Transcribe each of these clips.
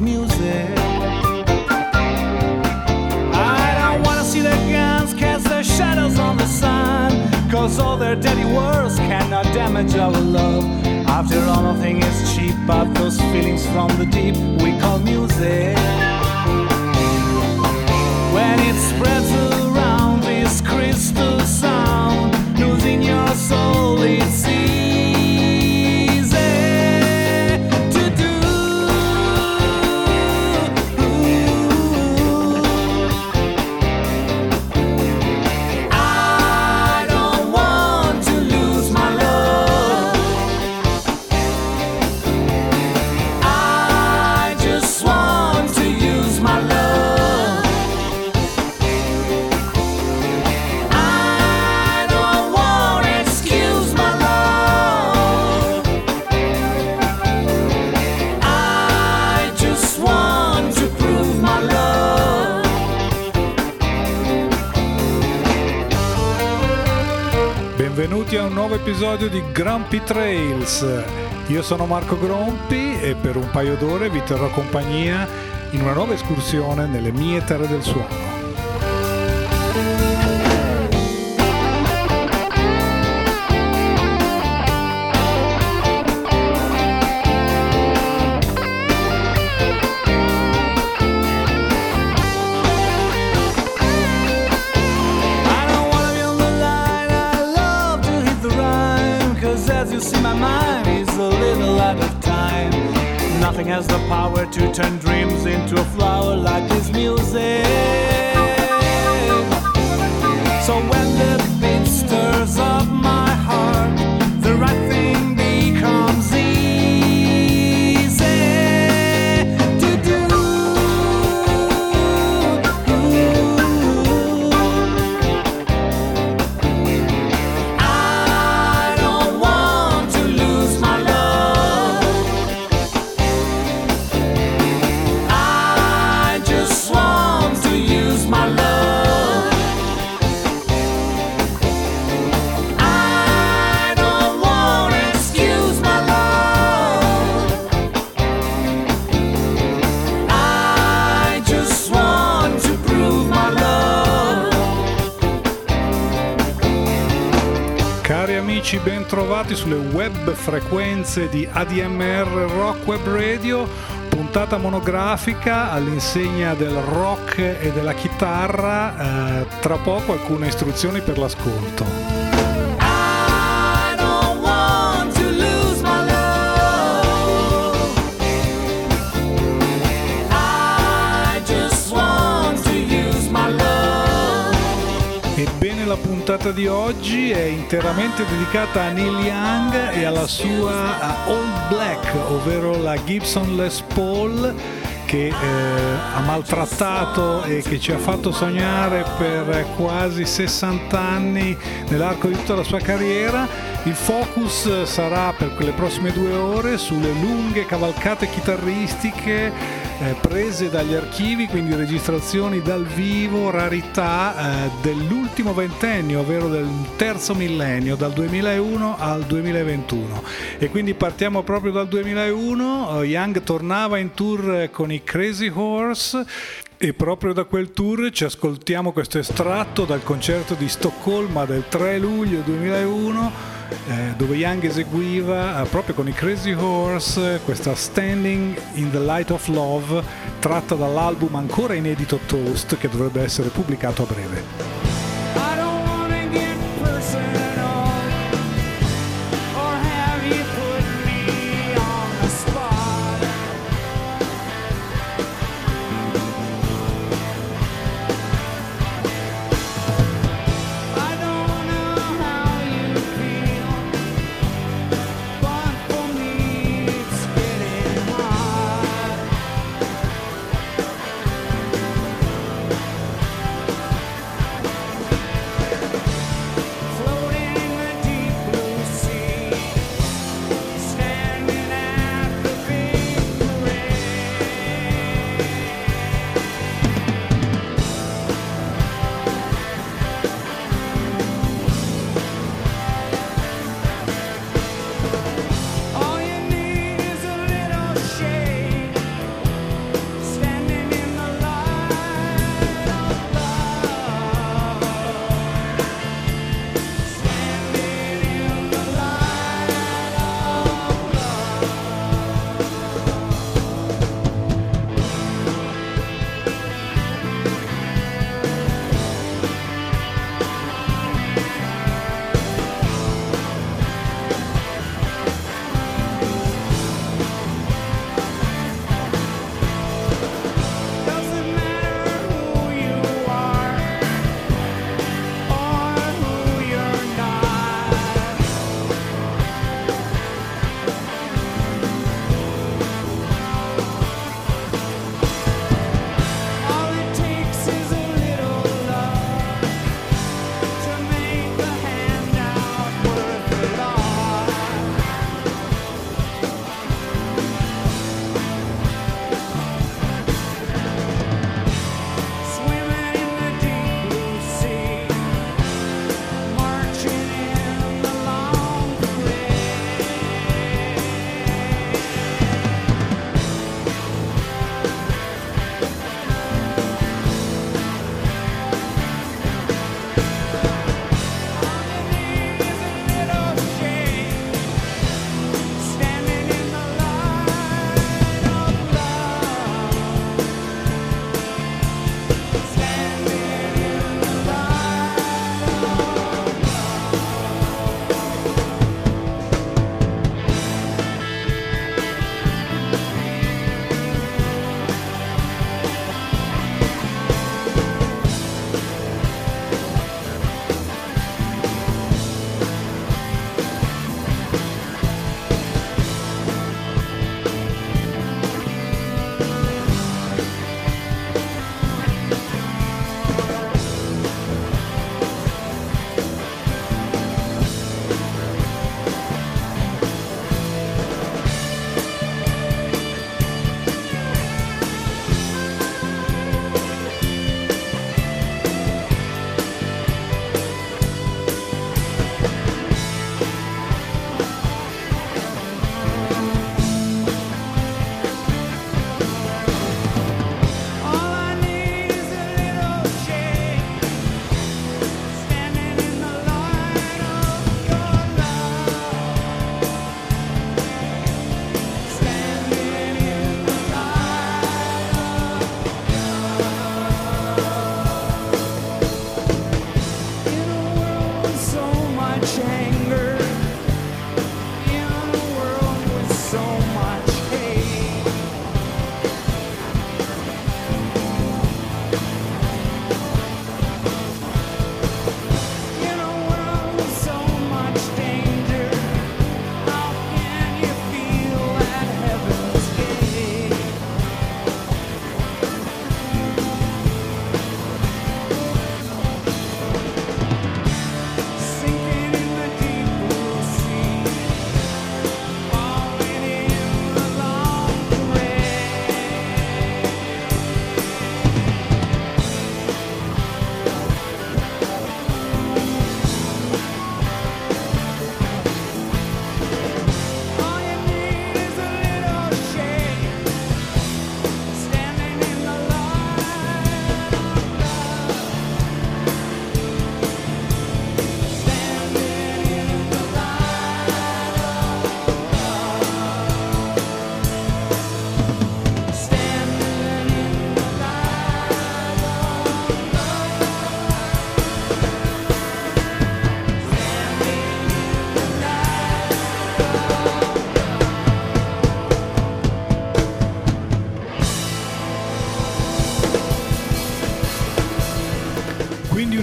music. I don't wanna see the guns cast their shadows on the sun, cause all their dirty words cannot damage our love. After all, nothing is cheap, but those feelings from the deep we call music. When it spreads around this crystal sound, losing your soul, it's nuovo episodio di Grumpy Trails. Io sono Marco Grompi e per un paio d'ore vi terrò compagnia in una nuova escursione nelle mie terre del suono. The power to turn di ADMR Rock Web Radio, puntata monografica all'insegna del rock e della chitarra, eh, tra poco alcune istruzioni per l'ascolto. Puntata di oggi è interamente dedicata a Neil Young e alla sua Old Black, ovvero la Gibson Les Paul che eh, ha maltrattato e che ci ha fatto sognare per quasi 60 anni nell'arco di tutta la sua carriera. Il focus sarà per quelle prossime due ore sulle lunghe cavalcate chitarristiche eh, prese dagli archivi, quindi registrazioni dal vivo, rarità eh, dell'ultimo ventennio, ovvero del terzo millennio, dal 2001 al 2021. E quindi partiamo proprio dal 2001, eh, Young tornava in tour eh, con i Crazy Horse e proprio da quel tour ci ascoltiamo questo estratto dal concerto di Stoccolma del 3 luglio 2001 eh, dove Young eseguiva eh, proprio con i Crazy Horse questa Standing in the Light of Love tratta dall'album ancora inedito Toast che dovrebbe essere pubblicato a breve.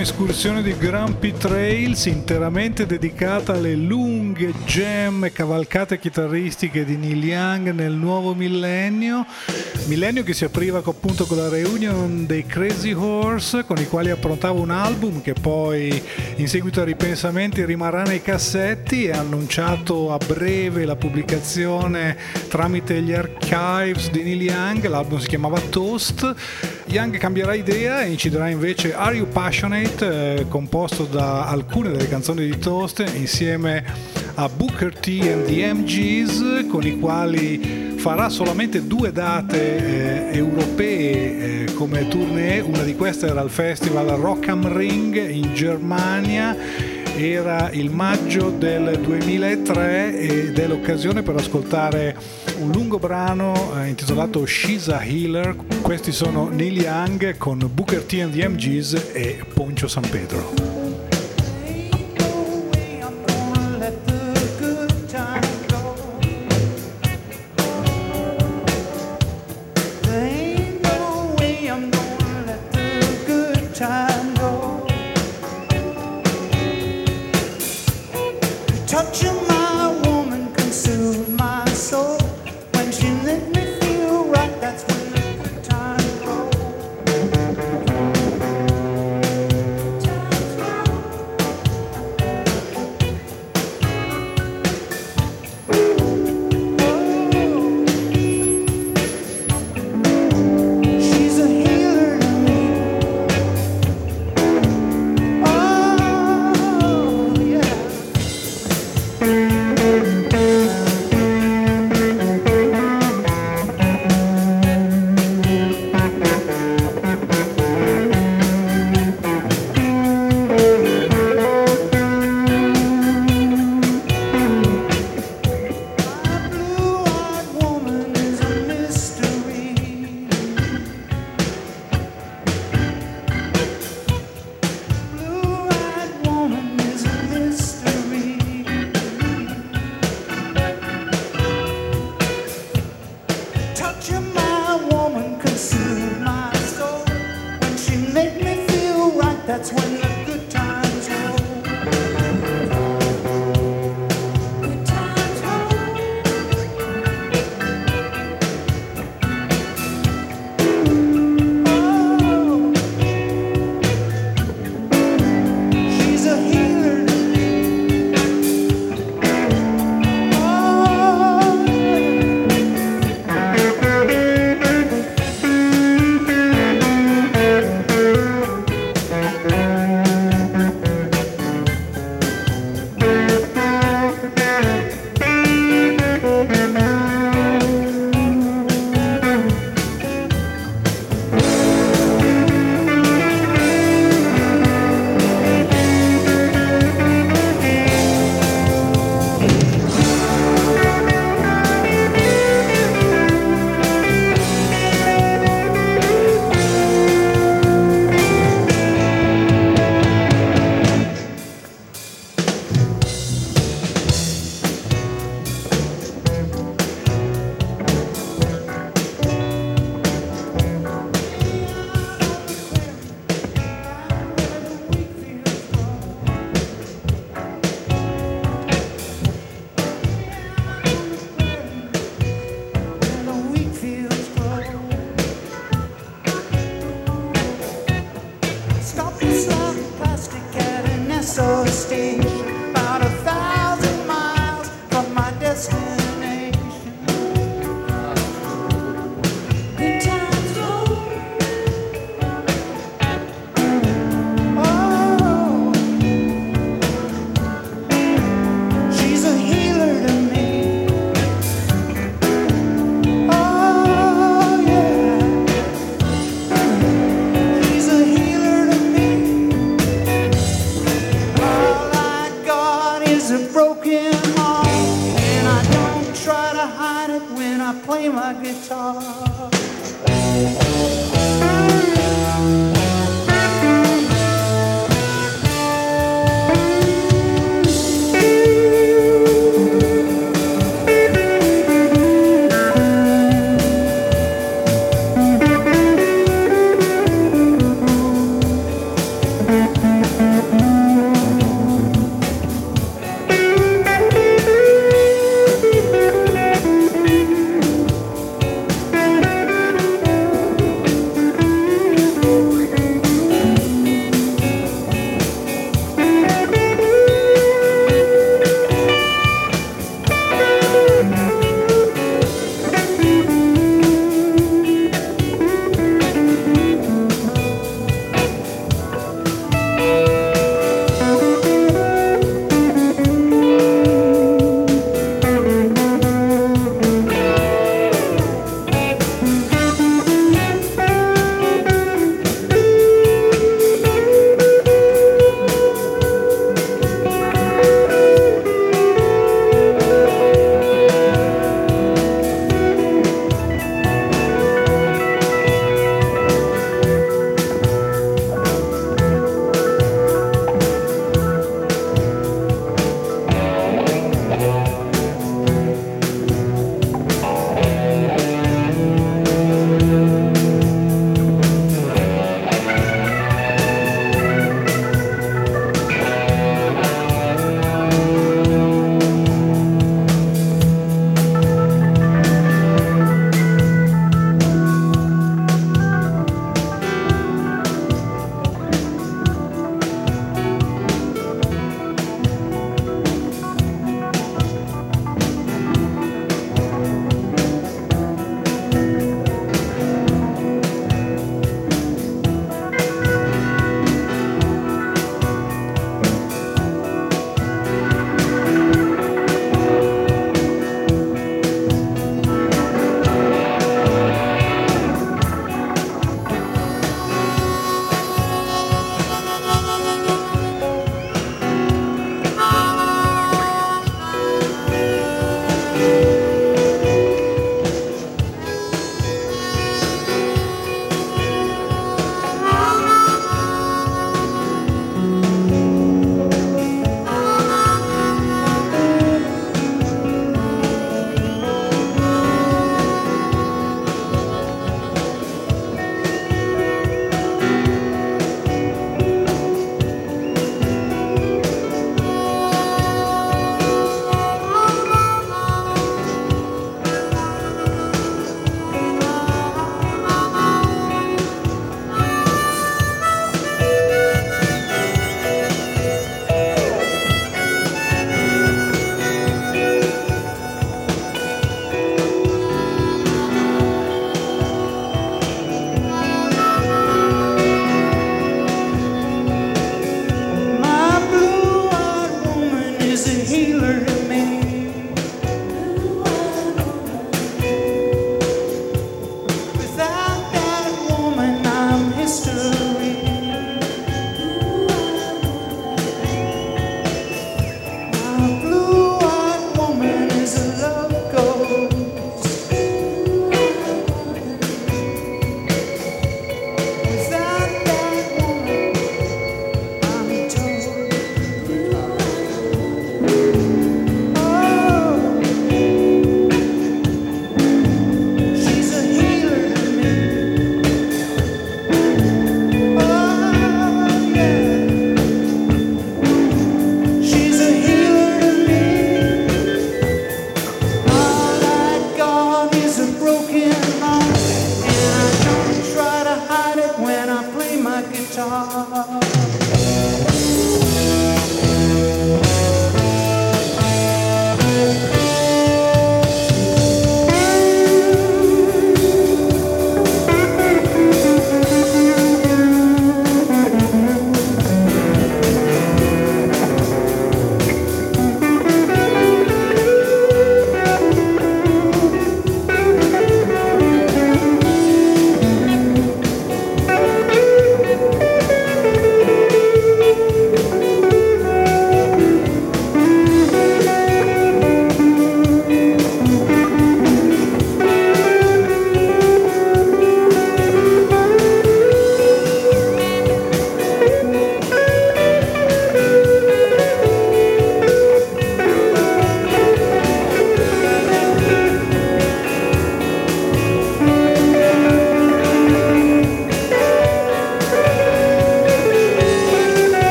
Un'escursione di Grumpy Trails interamente dedicata alle lunghe jam e cavalcate chitarristiche di Neil Young nel nuovo millennio. Millennio che si apriva appunto con la reunion dei Crazy Horse con i quali approntava un album che poi in seguito a ripensamenti rimarrà nei cassetti e ha annunciato a breve la pubblicazione tramite gli archives di Neil Young. L'album si chiamava Toast. Young cambierà idea e inciderà invece Are You Passionate? Eh, composto da alcune delle canzoni di Toast insieme a Booker T and the MGs, con i quali farà solamente due date eh, europee eh, come tournée. Una di queste era il festival Rock am Ring in Germania era il maggio del 2003 ed è l'occasione per ascoltare un lungo brano eh, intitolato She's a Healer. Questi sono Neil Young con Booker T and the MGs e Poncho San Pedro.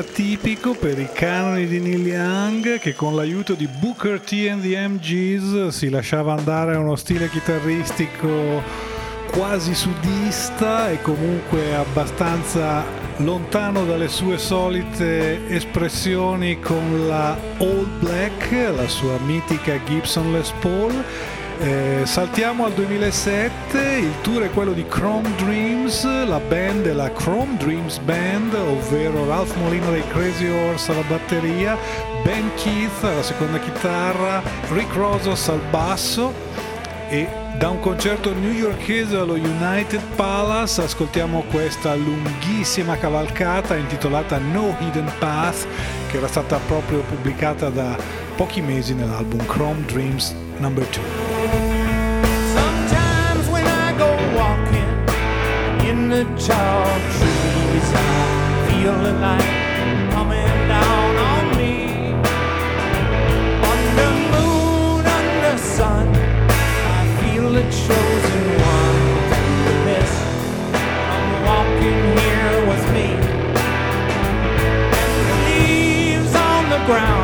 Atipico per i canoni di Neil Young che con l'aiuto di Booker T and the MGs si lasciava andare a uno stile chitarristico quasi sudista e comunque abbastanza lontano dalle sue solite espressioni con la All Black, la sua mitica Gibson Les Paul eh, saltiamo al 2007, il tour è quello di Chrome Dreams, la band è la Chrome Dreams Band, ovvero Ralph Molino dei Crazy Horse alla batteria, Ben Keith alla seconda chitarra, Rick Rosas al basso e da un concerto newyorkese allo United Palace ascoltiamo questa lunghissima cavalcata intitolata No Hidden Path che era stata proprio pubblicata da pochi mesi nell'album Chrome Dreams No. 2. The tall trees. I feel the light coming down on me. Under moon, under sun, I feel the chosen one. The mist, I'm walking here with me. And the leaves on the ground,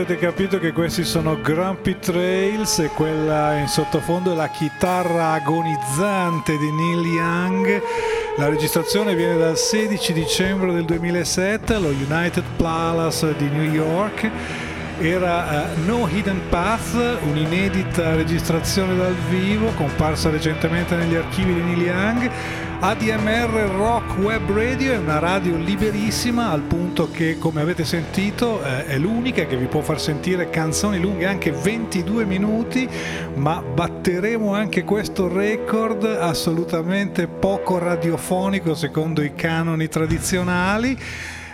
avete capito che questi sono Grumpy Trails e quella in sottofondo è la chitarra agonizzante di Neil Young. La registrazione viene dal 16 dicembre del 2007 allo United Palace di New York. Era uh, No Hidden Path, un'inedita registrazione dal vivo comparsa recentemente negli archivi di Neil Young ADMR Rock Web Radio è una radio liberissima al punto che come avete sentito eh, è l'unica che vi può far sentire canzoni lunghe anche 22 minuti ma batteremo anche questo record assolutamente poco radiofonico secondo i canoni tradizionali.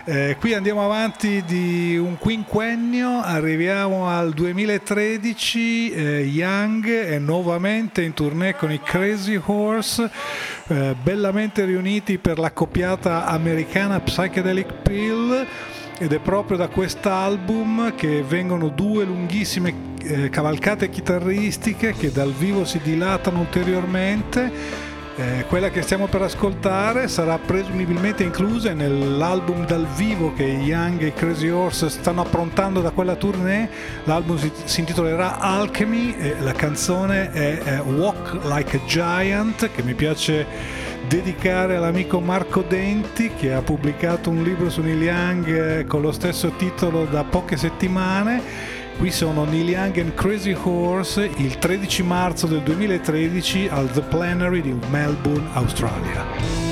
Eh, qui andiamo avanti di un quinquennio, arriviamo al 2013, eh, Young è nuovamente in tournée con i Crazy Horse, eh, bellamente riuniti per l'accoppiata americana Psychedelic Pill ed è proprio da quest'album che vengono due lunghissime eh, cavalcate chitarristiche che dal vivo si dilatano ulteriormente eh, quella che stiamo per ascoltare sarà presumibilmente inclusa nell'album dal vivo che Young e Crazy Horse stanno approntando da quella tournée. L'album si, si intitolerà Alchemy e la canzone è, è Walk Like a Giant che mi piace dedicare all'amico Marco Denti che ha pubblicato un libro su Neil Young eh, con lo stesso titolo da poche settimane Qui sono Neil Young and Crazy Horse il 13 marzo del 2013 al The Plenary di Melbourne, Australia.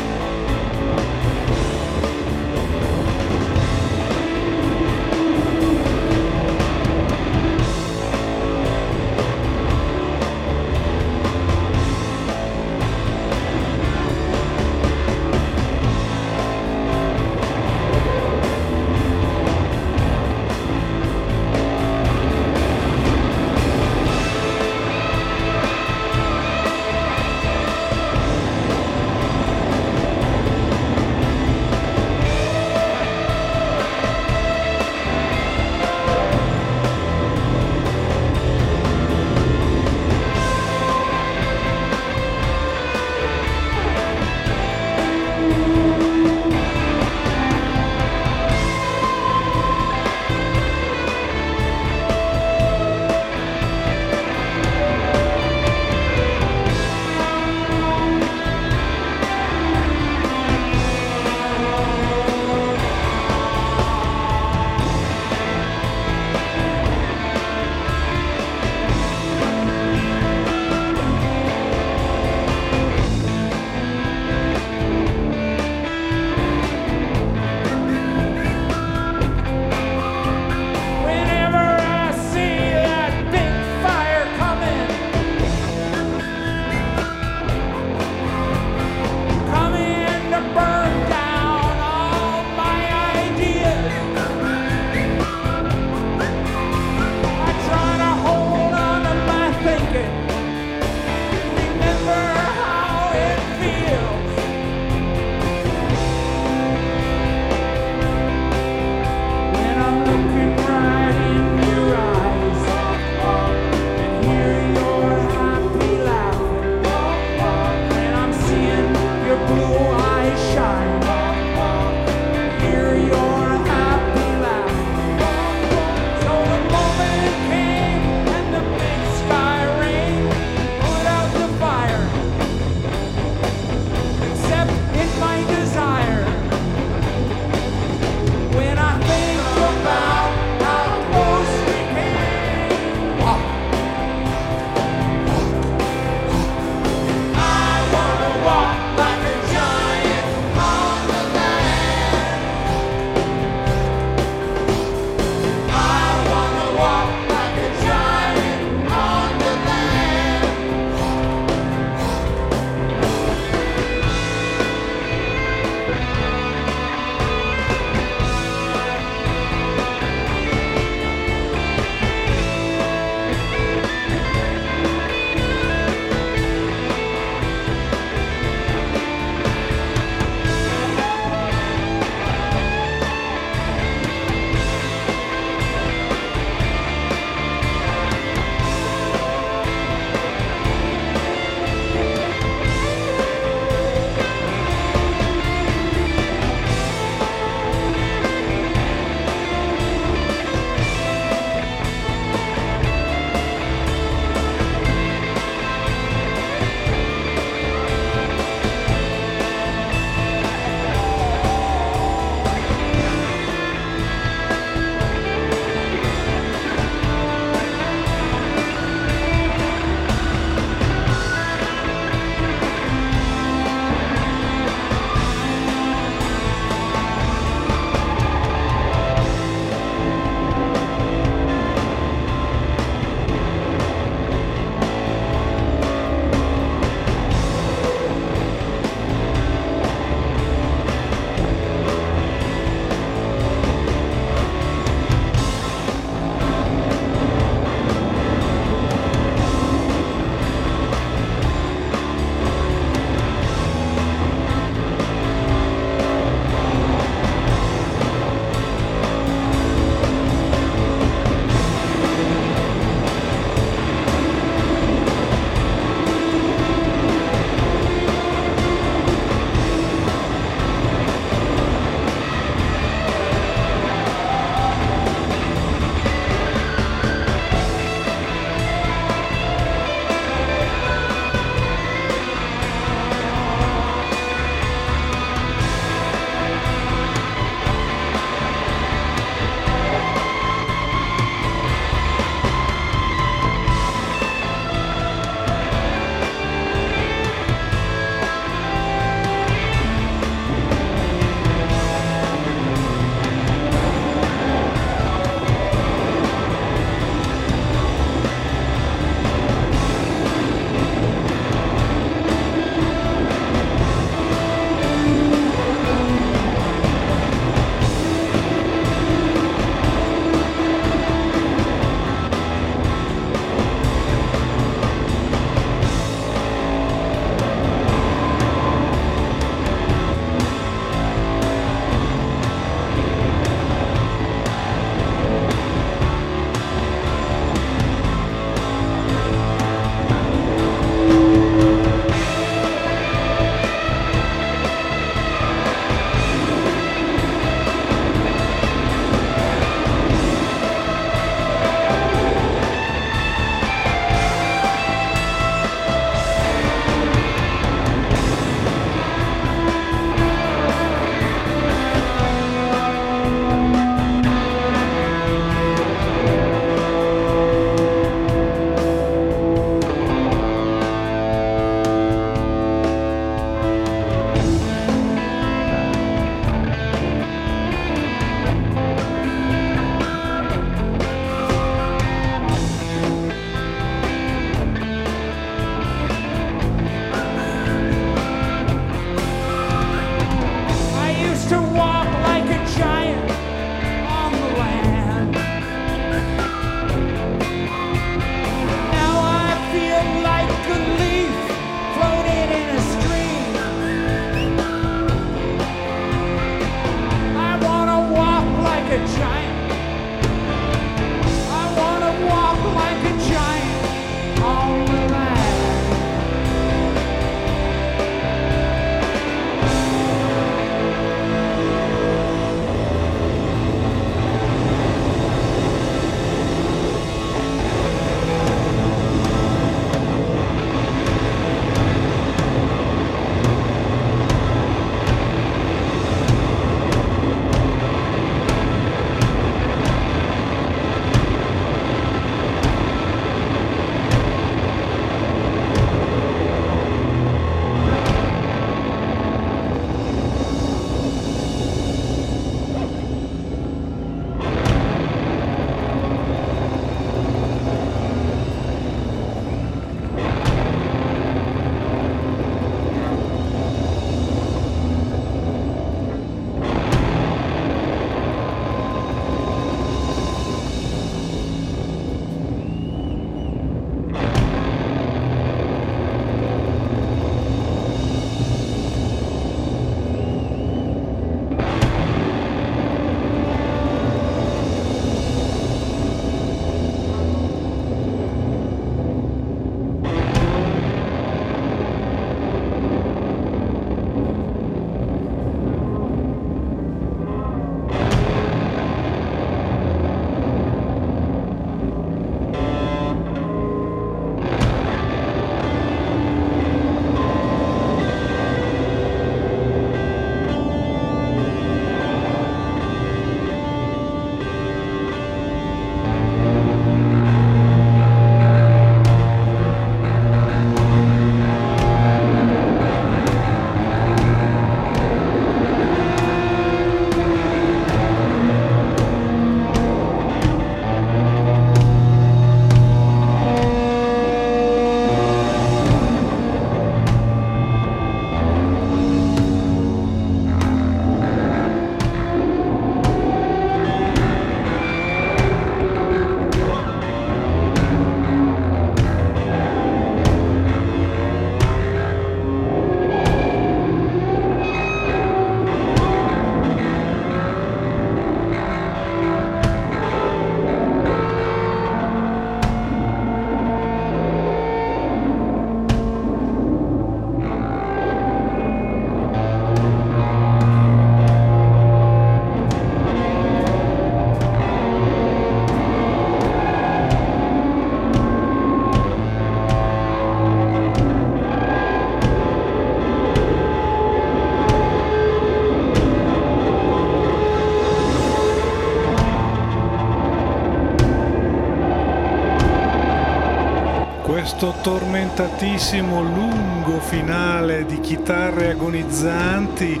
Questo tormentatissimo lungo finale di chitarre agonizzanti.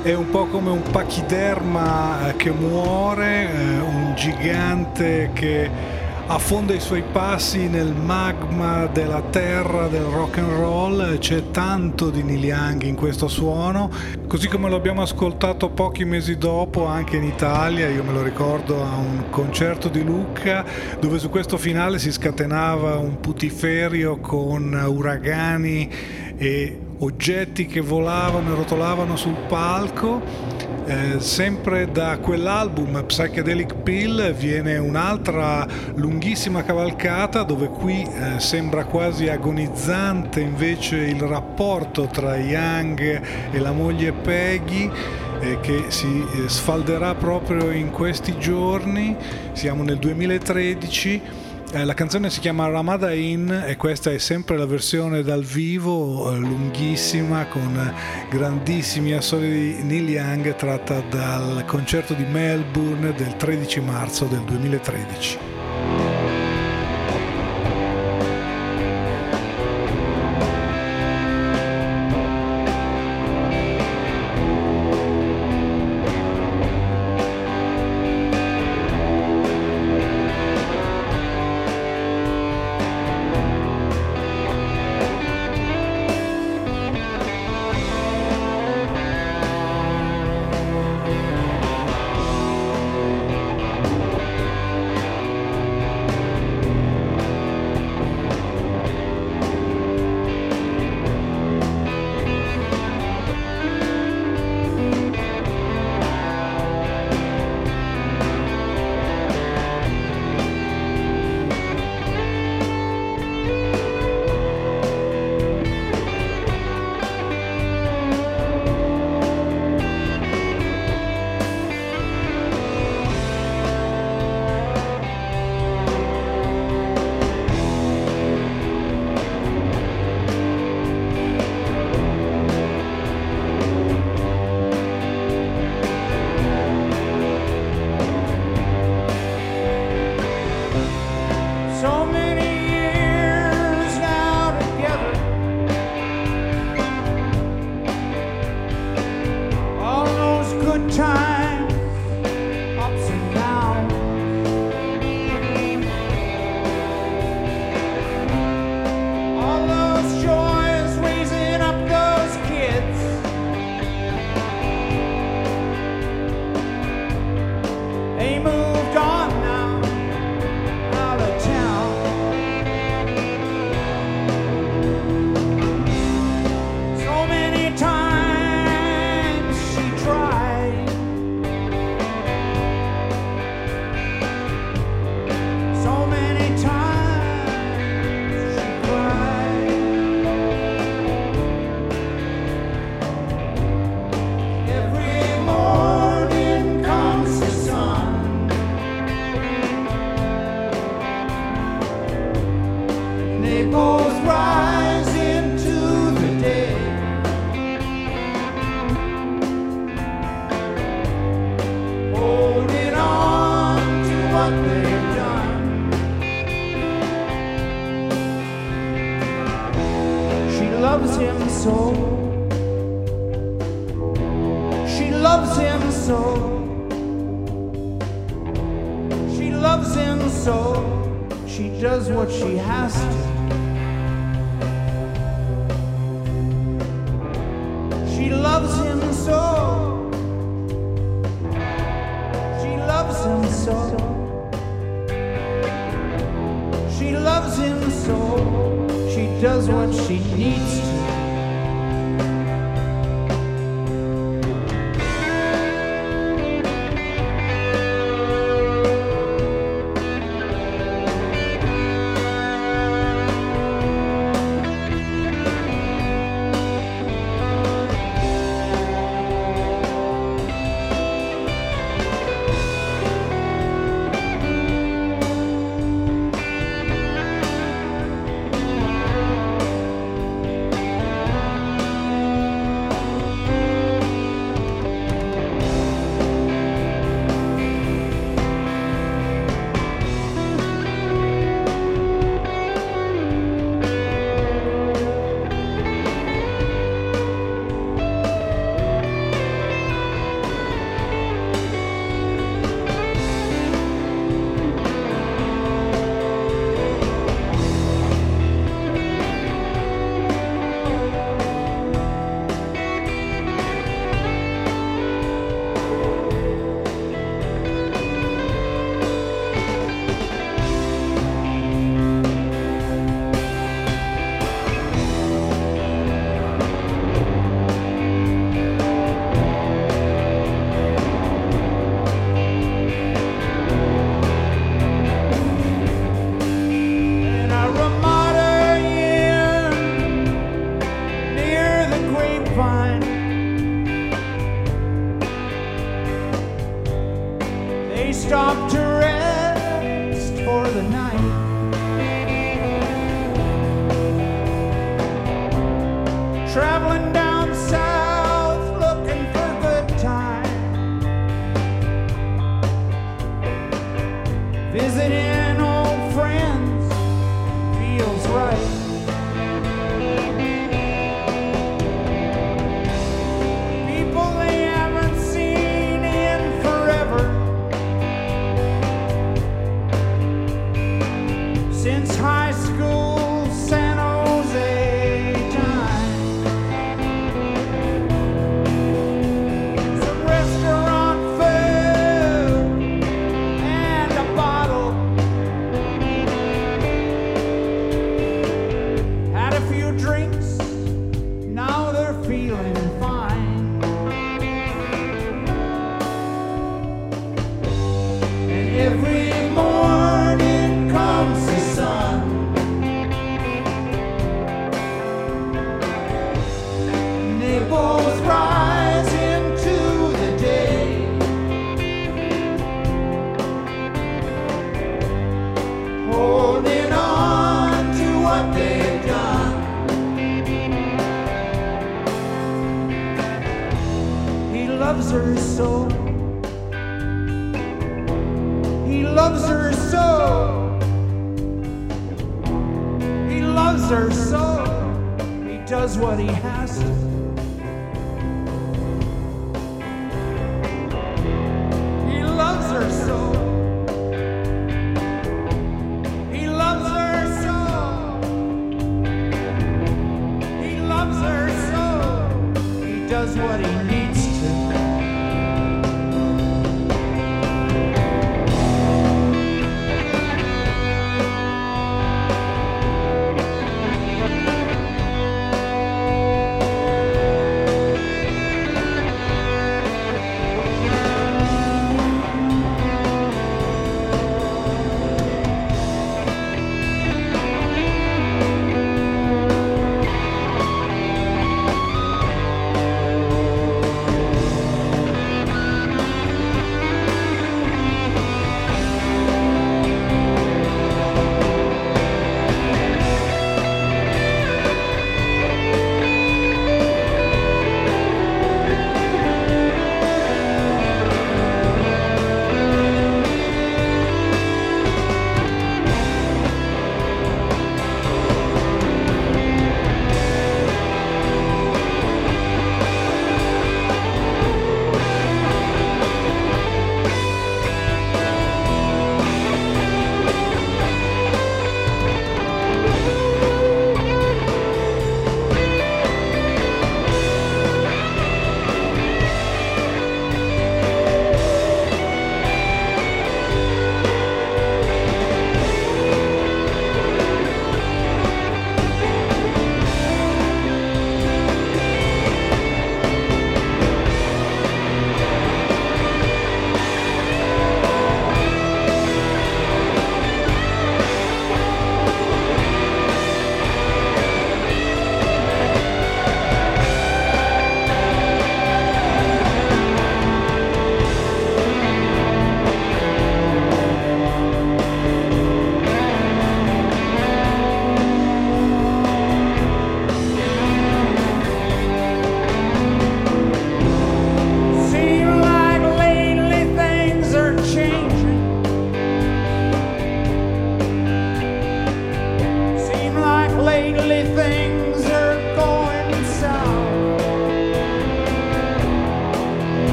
È un po' come un pachiderma eh, che muore, eh, un gigante che affonda i suoi passi nel magma della terra del rock and roll, c'è tanto di Neil Young in questo suono, così come lo abbiamo ascoltato pochi mesi dopo anche in Italia, io me lo ricordo a un concerto di Lucca dove su questo finale si scatenava un putiferio con uragani e oggetti che volavano e rotolavano sul palco eh, sempre da quell'album Psychedelic Pill viene un'altra lunghissima cavalcata dove qui eh, sembra quasi agonizzante invece il rapporto tra Young e la moglie Peggy eh, che si eh, sfalderà proprio in questi giorni, siamo nel 2013 eh, la canzone si chiama Ramada In e questa è sempre la versione dal vivo, eh, lunghissima, con grandissimi assoli di Neil Young, tratta dal concerto di Melbourne del 13 marzo del 2013.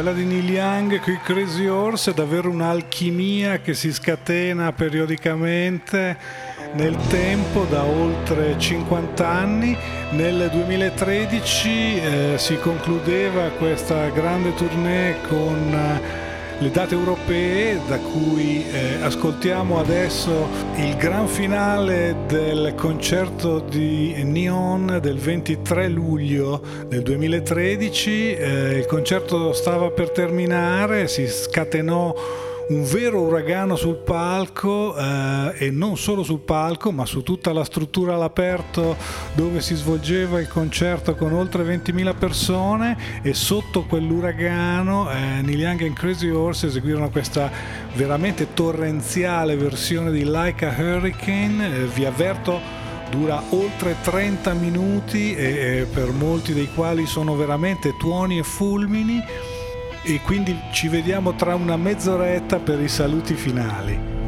Quella di Neil Young con i Crazy Horse è davvero un'alchimia che si scatena periodicamente nel tempo da oltre 50 anni. Nel 2013 eh, si concludeva questa grande tournée con eh, le date europee da cui eh, ascoltiamo adesso il gran finale del concerto di Neon del 23 luglio del 2013. Eh, il concerto stava per terminare, si scatenò un vero uragano sul palco eh, e non solo sul palco ma su tutta la struttura all'aperto dove si svolgeva il concerto con oltre 20.000 persone e sotto quell'uragano eh, Neil Young and Crazy Horse eseguirono questa veramente torrenziale versione di Like a Hurricane eh, vi avverto dura oltre 30 minuti e, e per molti dei quali sono veramente tuoni e fulmini e quindi ci vediamo tra una mezz'oretta per i saluti finali.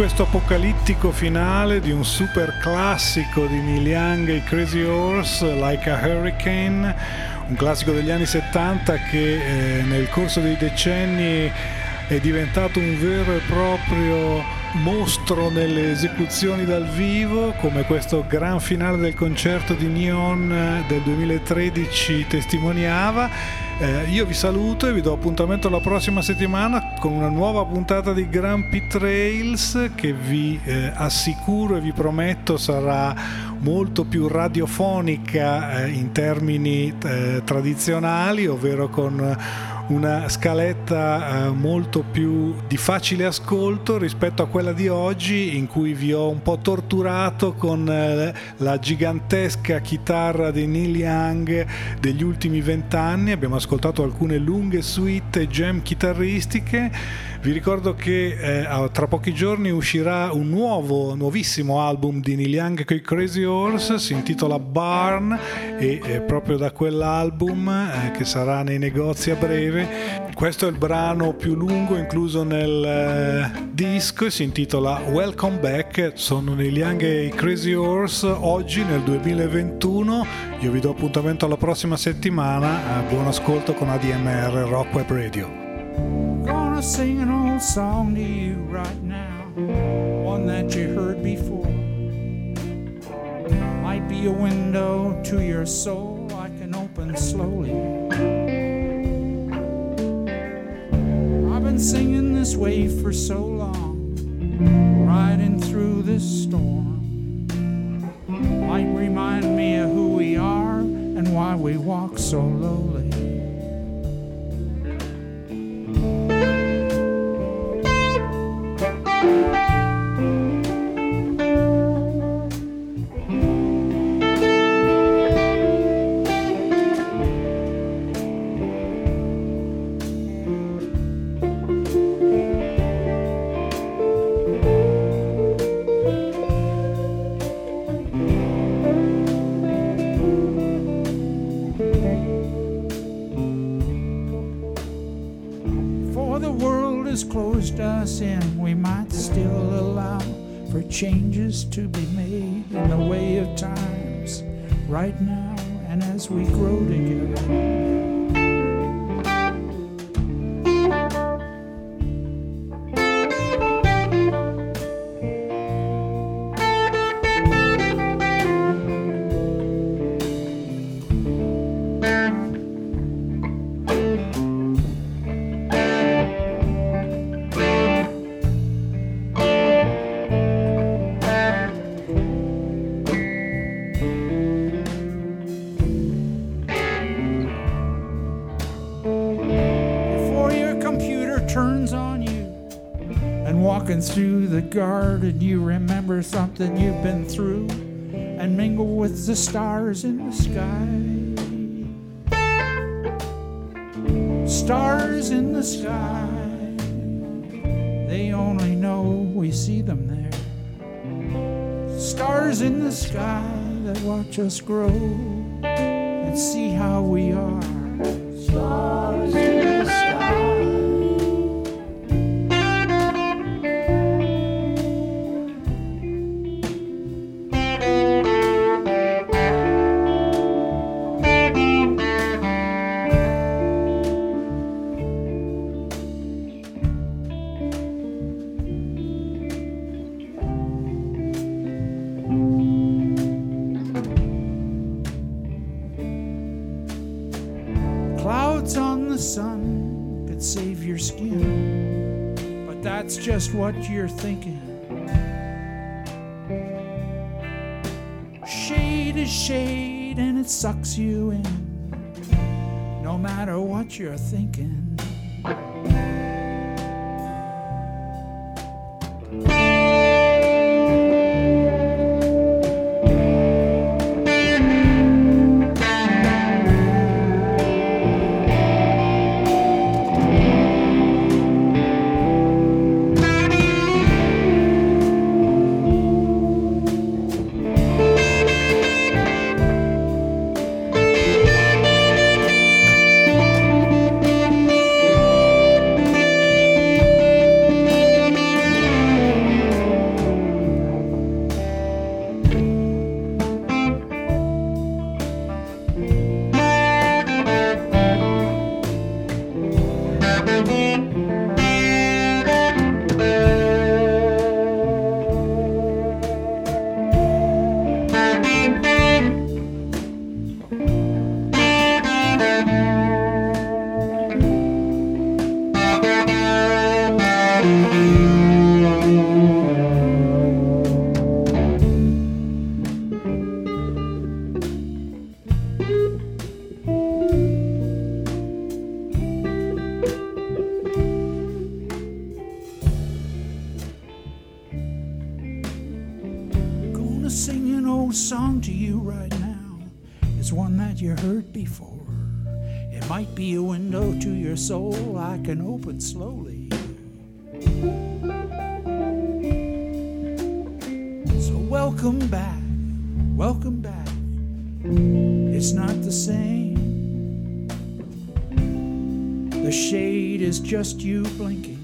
Questo apocalittico finale di un super classico di Neil Young e Crazy Horse, Like a Hurricane, un classico degli anni 70 che eh, nel corso dei decenni è diventato un vero e proprio mostro nelle esecuzioni dal vivo, come questo gran finale del concerto di Neon del 2013 testimoniava. Eh, io vi saluto e vi do appuntamento la prossima settimana con una nuova puntata di Grumpy Trails che vi eh, assicuro e vi prometto sarà molto più radiofonica eh, in termini eh, tradizionali, ovvero con una scaletta eh, molto più di facile ascolto rispetto a quella di oggi in cui vi ho un po' torturato con eh, la gigantesca chitarra di Neil Young degli ultimi vent'anni. Abbiamo ascoltato alcune lunghe suite jam chitarristiche. Vi ricordo che eh, tra pochi giorni uscirà un nuovo, nuovissimo album di Neil Young con i Crazy Horse, si intitola Barn e eh, proprio da quell'album eh, che sarà nei negozi a breve. Questo è il brano più lungo incluso nel eh, disco si intitola Welcome Back. Sono Neil Young e i Crazy Horse oggi nel 2021. Io vi do appuntamento alla prossima settimana. buon ascolto con ADMR Rock Web Radio. Gonna sing an old song to you right now, one that you heard before. Might be a window to your soul I can open slowly. Been singing this way for so long, riding through this storm. Might remind me of who we are and why we walk so lowly. The garden, you remember something you've been through and mingle with the stars in the sky. Stars in the sky, they only know we see them there. Stars in the sky that watch us grow old song to you right now is one that you heard before. It might be a window to your soul I can open slowly. So welcome back, welcome back. It's not the same. The shade is just you blinking.